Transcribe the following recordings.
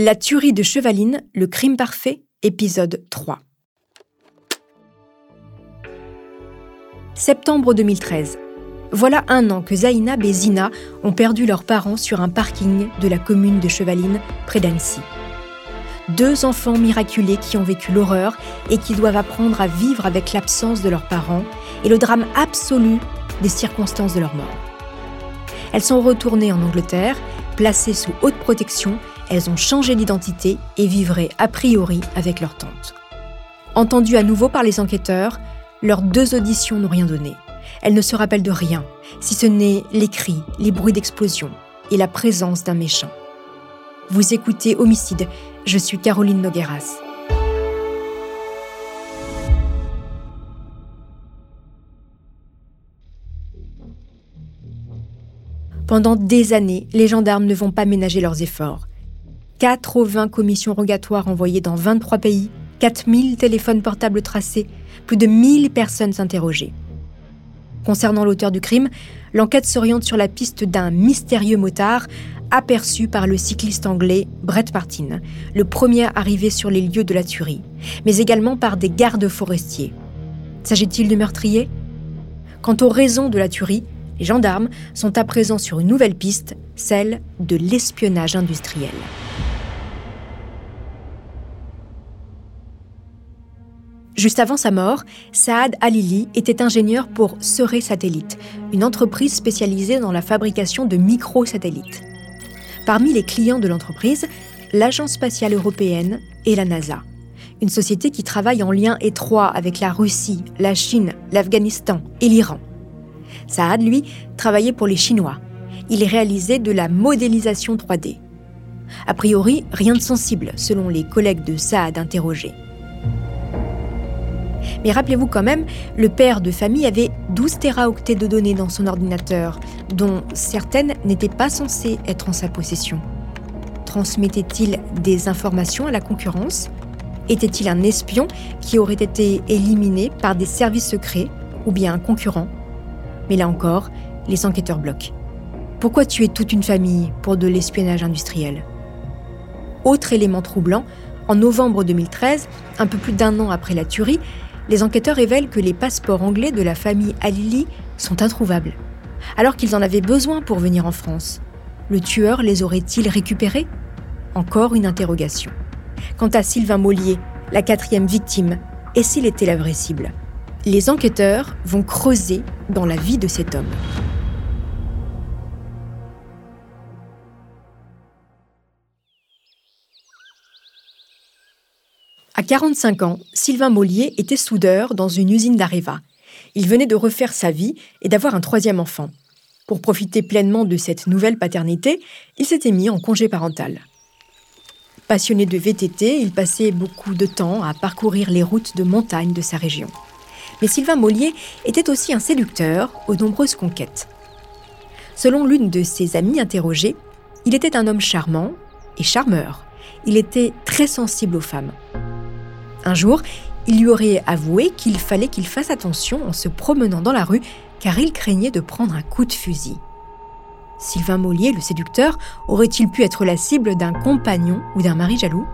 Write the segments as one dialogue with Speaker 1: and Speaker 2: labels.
Speaker 1: La tuerie de Chevaline, le crime parfait, épisode 3. Septembre 2013. Voilà un an que Zainab et Zina ont perdu leurs parents sur un parking de la commune de Chevaline, près d'Annecy. Deux enfants miraculés qui ont vécu l'horreur et qui doivent apprendre à vivre avec l'absence de leurs parents et le drame absolu des circonstances de leur mort. Elles sont retournées en Angleterre, placées sous haute protection, elles ont changé d'identité et vivraient a priori avec leur tante. Entendues à nouveau par les enquêteurs, leurs deux auditions n'ont rien donné. Elles ne se rappellent de rien, si ce n'est les cris, les bruits d'explosion et la présence d'un méchant. Vous écoutez Homicide, je suis Caroline Nogueras. Pendant des années, les gendarmes ne vont pas ménager leurs efforts. 80 commissions rogatoires envoyées dans 23 pays, 4000 téléphones portables tracés, plus de 1000 personnes interrogées. Concernant l'auteur du crime, l'enquête s'oriente sur la piste d'un mystérieux motard aperçu par le cycliste anglais Brett Martin, le premier arrivé sur les lieux de la tuerie, mais également par des gardes forestiers. S'agit-il de meurtrier Quant aux raisons de la tuerie, les gendarmes sont à présent sur une nouvelle piste, celle de l'espionnage industriel. Juste avant sa mort, Saad Alili était ingénieur pour Seré Satellite, une entreprise spécialisée dans la fabrication de microsatellites. Parmi les clients de l'entreprise, l'Agence spatiale européenne et la NASA, une société qui travaille en lien étroit avec la Russie, la Chine, l'Afghanistan et l'Iran. Saad, lui, travaillait pour les Chinois. Il réalisait de la modélisation 3D. A priori, rien de sensible, selon les collègues de Saad interrogés. Mais rappelez-vous quand même, le père de famille avait 12 téraoctets de données dans son ordinateur, dont certaines n'étaient pas censées être en sa possession. Transmettait-il des informations à la concurrence? Était-il un espion qui aurait été éliminé par des services secrets ou bien un concurrent? Mais là encore, les enquêteurs bloquent. Pourquoi tuer toute une famille pour de l'espionnage industriel? Autre élément troublant, en novembre 2013, un peu plus d'un an après la tuerie, les enquêteurs révèlent que les passeports anglais de la famille Alili sont introuvables, alors qu'ils en avaient besoin pour venir en France. Le tueur les aurait-il récupérés? Encore une interrogation. Quant à Sylvain Mollier, la quatrième victime, et s'il était la vraie cible? Les enquêteurs vont creuser dans la vie de cet homme. À 45 ans, Sylvain Mollier était soudeur dans une usine d'Areva. Il venait de refaire sa vie et d'avoir un troisième enfant. Pour profiter pleinement de cette nouvelle paternité, il s'était mis en congé parental. Passionné de VTT, il passait beaucoup de temps à parcourir les routes de montagne de sa région. Mais Sylvain Mollier était aussi un séducteur aux nombreuses conquêtes. Selon l'une de ses amies interrogées, il était un homme charmant et charmeur. Il était très sensible aux femmes. Un jour, il lui aurait avoué qu'il fallait qu'il fasse attention en se promenant dans la rue car il craignait de prendre un coup de fusil. Sylvain Mollier, le séducteur, aurait-il pu être la cible d'un compagnon ou d'un mari jaloux?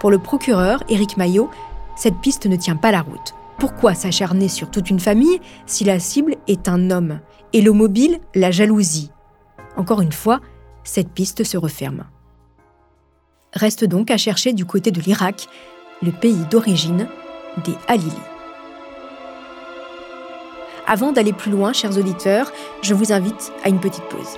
Speaker 1: Pour le procureur, Éric Maillot, cette piste ne tient pas la route. Pourquoi s'acharner sur toute une famille si la cible est un homme et le mobile, la jalousie? Encore une fois, cette piste se referme. Reste donc à chercher du côté de l'Irak le pays d'origine des Halili. Avant d'aller plus loin, chers auditeurs, je vous invite à une petite pause.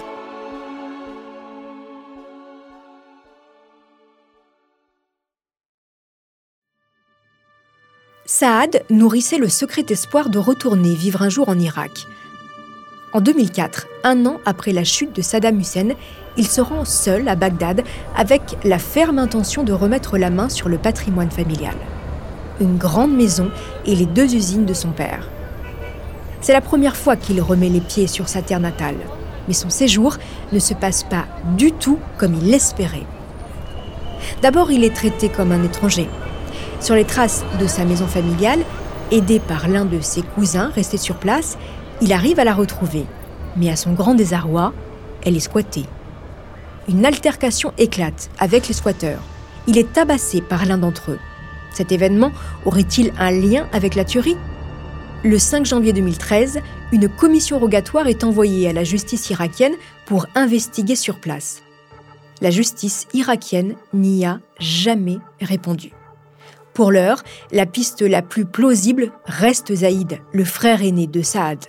Speaker 1: Saad nourrissait le secret espoir de retourner vivre un jour en Irak. En 2004, un an après la chute de Saddam Hussein, il se rend seul à Bagdad avec la ferme intention de remettre la main sur le patrimoine familial. Une grande maison et les deux usines de son père. C'est la première fois qu'il remet les pieds sur sa terre natale, mais son séjour ne se passe pas du tout comme il l'espérait. D'abord, il est traité comme un étranger. Sur les traces de sa maison familiale, aidé par l'un de ses cousins restés sur place, il arrive à la retrouver. Mais à son grand désarroi, elle est squattée. une altercation éclate avec les squatteurs. Il est tabassé par l'un d'entre eux. Cet événement aurait-il un lien avec la tuerie? Le 5 janvier 2013, une commission rogatoire est envoyée à la justice irakienne pour investiguer sur place. La justice irakienne n'y a jamais répondu. Pour l'heure, la piste la plus plausible reste Zaïd, le frère aîné de Saad.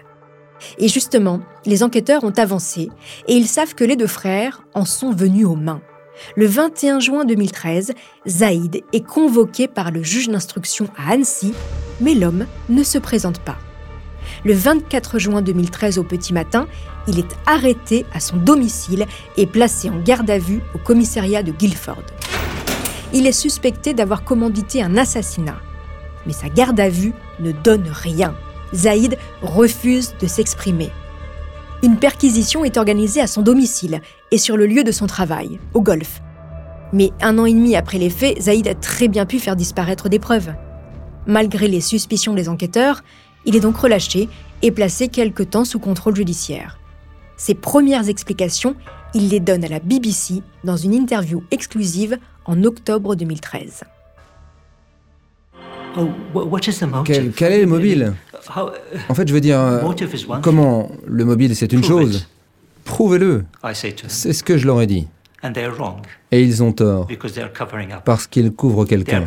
Speaker 1: Et justement, les enquêteurs ont avancé et ils savent que les deux frères en sont venus aux mains. Le 21 juin 2013, Zaïd est convoqué par le juge d'instruction à Annecy, mais l'homme ne se présente pas. Le 24 juin 2013 au petit matin, il est arrêté à son domicile et placé en garde à vue au commissariat de Guilford. Il est suspecté d'avoir commandité un assassinat, mais sa garde à vue ne donne rien. Zaïd refuse de s'exprimer. Une perquisition est organisée à son domicile et sur le lieu de son travail, au golf. Mais un an et demi après les faits, Zaïd a très bien pu faire disparaître des preuves. Malgré les suspicions des enquêteurs, il est donc relâché et placé quelque temps sous contrôle judiciaire. Ses premières explications, il les donne à la BBC dans une interview exclusive en octobre 2013.
Speaker 2: Quel, quel est le mobile? En fait, je veux dire, euh, comment le mobile, c'est une chose. Prouvez-le. C'est ce que je leur ai dit. Et ils ont tort. Parce qu'ils couvrent quelqu'un.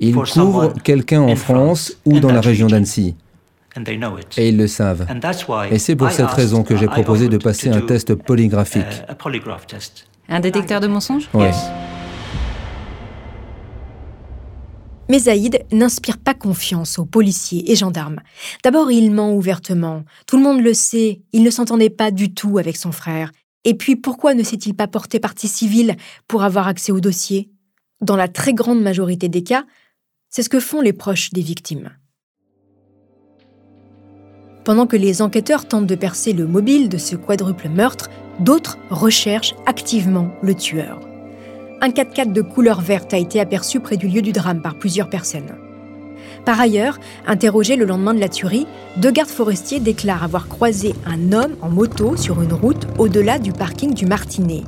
Speaker 2: Ils couvrent quelqu'un en France ou dans la région d'Annecy. Et ils le savent. Et c'est pour cette raison que j'ai proposé de passer un test polygraphique.
Speaker 3: Un détecteur de mensonges?
Speaker 2: Oui.
Speaker 1: Mais Zaïd n'inspire pas confiance aux policiers et gendarmes. D'abord, il ment ouvertement. Tout le monde le sait, il ne s'entendait pas du tout avec son frère. Et puis, pourquoi ne s'est-il pas porté partie civile pour avoir accès au dossier? Dans la très grande majorité des cas, c'est ce que font les proches des victimes. Pendant que les enquêteurs tentent de percer le mobile de ce quadruple meurtre, d'autres recherchent activement le tueur. Un 4x4 de couleur verte a été aperçu près du lieu du drame par plusieurs personnes. Par ailleurs, interrogés le lendemain de la tuerie, deux gardes forestiers déclarent avoir croisé un homme en moto sur une route au-delà du parking du Martinet.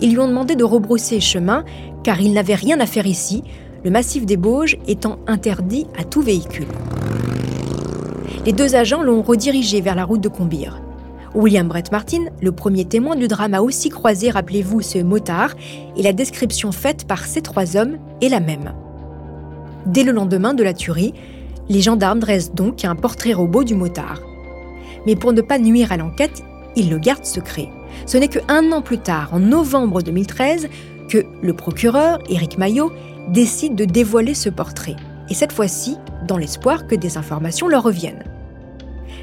Speaker 1: Ils lui ont demandé de rebrousser chemin car il n'avait rien à faire ici, le massif des Bauges étant interdit à tout véhicule. Les deux agents l'ont redirigé vers la route de Combire. William Brett Martin, le premier témoin du drame, a aussi croisé, rappelez-vous, ce motard, et la description faite par ces trois hommes est la même. Dès le lendemain de la tuerie, les gendarmes dressent donc un portrait robot du motard. Mais pour ne pas nuire à l'enquête, ils le gardent secret. Ce n'est qu'un an plus tard, en novembre 2013, que le procureur, Éric Maillot, décide de dévoiler ce portrait. Et cette fois-ci, dans l'espoir que des informations leur reviennent.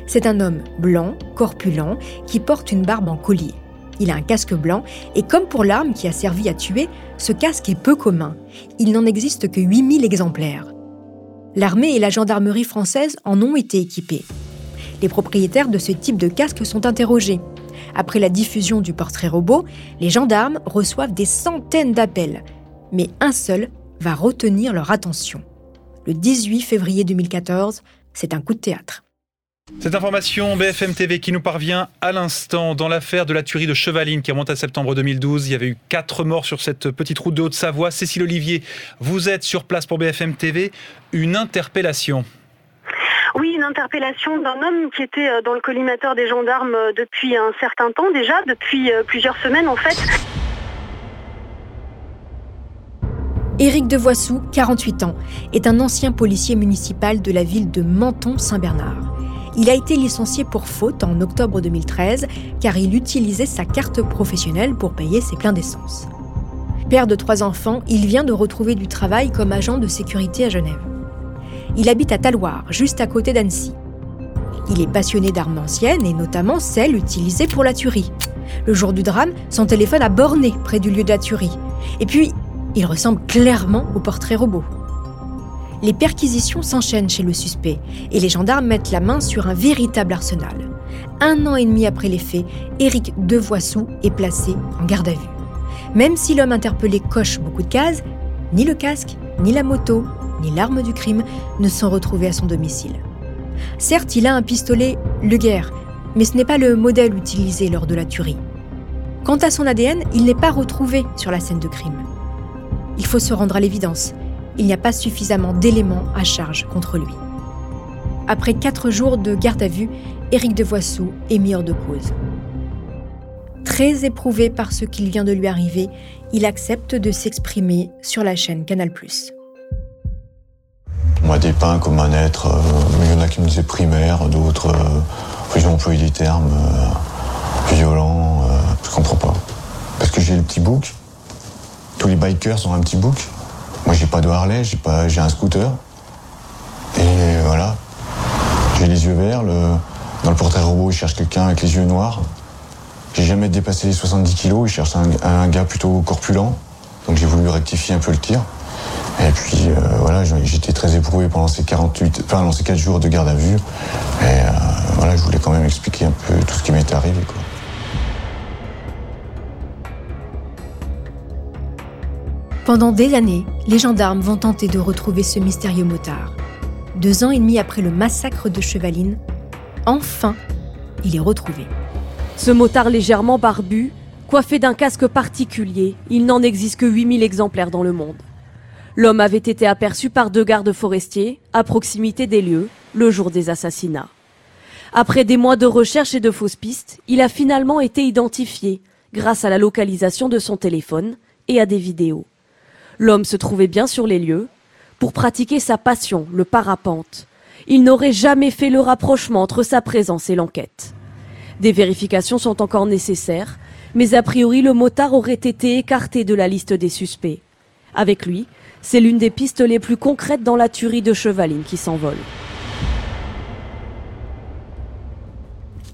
Speaker 1: C'est un homme blanc, corpulent, qui porte une barbe en collier. Il a un casque blanc et comme pour l'arme qui a servi à tuer, ce casque est peu commun. Il n'en existe que 8000 exemplaires. L'armée et la gendarmerie française en ont été équipés. Les propriétaires de ce type de casque sont interrogés. Après la diffusion du portrait robot, les gendarmes reçoivent des centaines d'appels, mais un seul va retenir leur attention. Le 18 février 2014, c'est un coup de théâtre.
Speaker 4: Cette information BFM TV qui nous parvient à l'instant dans l'affaire de la tuerie de Chevaline qui remonte à septembre 2012. Il y avait eu quatre morts sur cette petite route de Haute-Savoie. Cécile Olivier, vous êtes sur place pour BFM TV. Une interpellation.
Speaker 5: Oui, une interpellation d'un homme qui était euh, dans le collimateur des gendarmes euh, depuis un certain temps déjà, depuis euh, plusieurs semaines en fait.
Speaker 1: Éric Devoissou, 48 ans, est un ancien policier municipal de la ville de Menton-Saint-Bernard. Il a été licencié pour faute en octobre 2013 car il utilisait sa carte professionnelle pour payer ses pleins d'essence. Père de trois enfants, il vient de retrouver du travail comme agent de sécurité à Genève. Il habite à Taloir, juste à côté d'Annecy. Il est passionné d'armes anciennes et notamment celles utilisées pour la tuerie. Le jour du drame, son téléphone a borné près du lieu de la tuerie. Et puis, il ressemble clairement au portrait robot les perquisitions s'enchaînent chez le suspect et les gendarmes mettent la main sur un véritable arsenal. Un an et demi après les faits, Éric Devoissou est placé en garde à vue. Même si l'homme interpellé coche beaucoup de cases, ni le casque, ni la moto, ni l'arme du crime ne sont retrouvés à son domicile. Certes, il a un pistolet Le Guerre, mais ce n'est pas le modèle utilisé lors de la tuerie. Quant à son ADN, il n'est pas retrouvé sur la scène de crime. Il faut se rendre à l'évidence, il n'y a pas suffisamment d'éléments à charge contre lui. Après quatre jours de garde à vue, Éric de Voissou est mis hors de cause. Très éprouvé par ce qu'il vient de lui arriver, il accepte de s'exprimer sur la chaîne Canal+.
Speaker 6: On m'a dépeint comme un être, euh, il y en a qui me disaient primaire, d'autres, euh, ils ont employé des termes euh, violents, je comprends pas. Parce que j'ai le petit bouc, tous les bikers ont un petit bouc, moi j'ai pas de Harley, j'ai pas, j'ai un scooter, et voilà, j'ai les yeux verts, dans le portrait robot il cherche quelqu'un avec les yeux noirs, j'ai jamais dépassé les 70 kilos, il cherche un, gars plutôt corpulent, donc j'ai voulu rectifier un peu le tir. Et puis euh, voilà, j'étais très éprouvé pendant ces 48, enfin, pendant ces 4 jours de garde à vue. Et euh, voilà, je voulais quand même expliquer un peu tout ce qui m'était arrivé.
Speaker 1: Pendant des années, les gendarmes vont tenter de retrouver ce mystérieux motard. Deux ans et demi après le massacre de Chevaline, enfin, il est retrouvé.
Speaker 7: Ce motard légèrement barbu, coiffé d'un casque particulier, il n'en existe que 8000 exemplaires dans le monde. L'homme avait été aperçu par deux gardes forestiers à proximité des lieux le jour des assassinats. Après des mois de recherche et de fausses pistes, il a finalement été identifié grâce à la localisation de son téléphone et à des vidéos. L'homme se trouvait bien sur les lieux pour pratiquer sa passion, le parapente. Il n'aurait jamais fait le rapprochement entre sa présence et l'enquête. Des vérifications sont encore nécessaires, mais a priori le motard aurait été écarté de la liste des suspects. Avec lui, c'est l'une des pistes les plus concrètes dans la tuerie de Chevaline qui s'envole.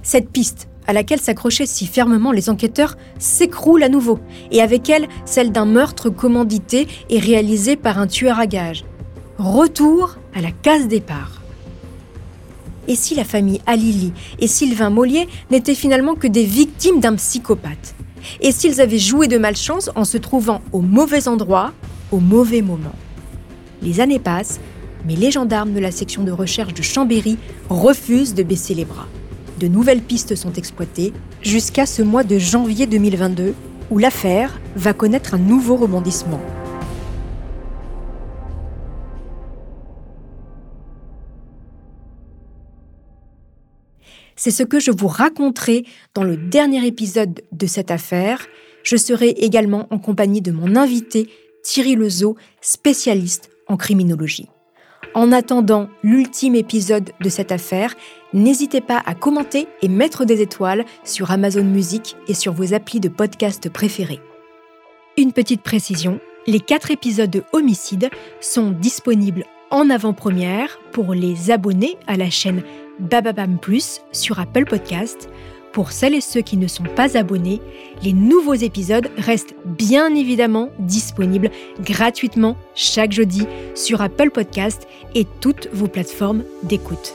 Speaker 1: Cette piste, à laquelle s'accrochaient si fermement les enquêteurs, s'écroule à nouveau, et avec elle celle d'un meurtre commandité et réalisé par un tueur à gages. Retour à la case départ. Et si la famille Alili et Sylvain Mollier n'étaient finalement que des victimes d'un psychopathe? Et s'ils avaient joué de malchance en se trouvant au mauvais endroit, au mauvais moment? Les années passent, mais les gendarmes de la section de recherche de Chambéry refusent de baisser les bras. De nouvelles pistes sont exploitées jusqu'à ce mois de janvier 2022 où l'affaire va connaître un nouveau rebondissement. C'est ce que je vous raconterai dans le dernier épisode de cette affaire. Je serai également en compagnie de mon invité Thierry Lezo, spécialiste en criminologie. En attendant l'ultime épisode de cette affaire, n'hésitez pas à commenter et mettre des étoiles sur Amazon Music et sur vos applis de podcast préférés. Une petite précision, les quatre épisodes de Homicide sont disponibles en avant-première pour les abonnés à la chaîne Bababam Plus sur Apple Podcast pour celles et ceux qui ne sont pas abonnés, les nouveaux épisodes restent bien évidemment disponibles gratuitement chaque jeudi sur Apple Podcast et toutes vos plateformes d'écoute.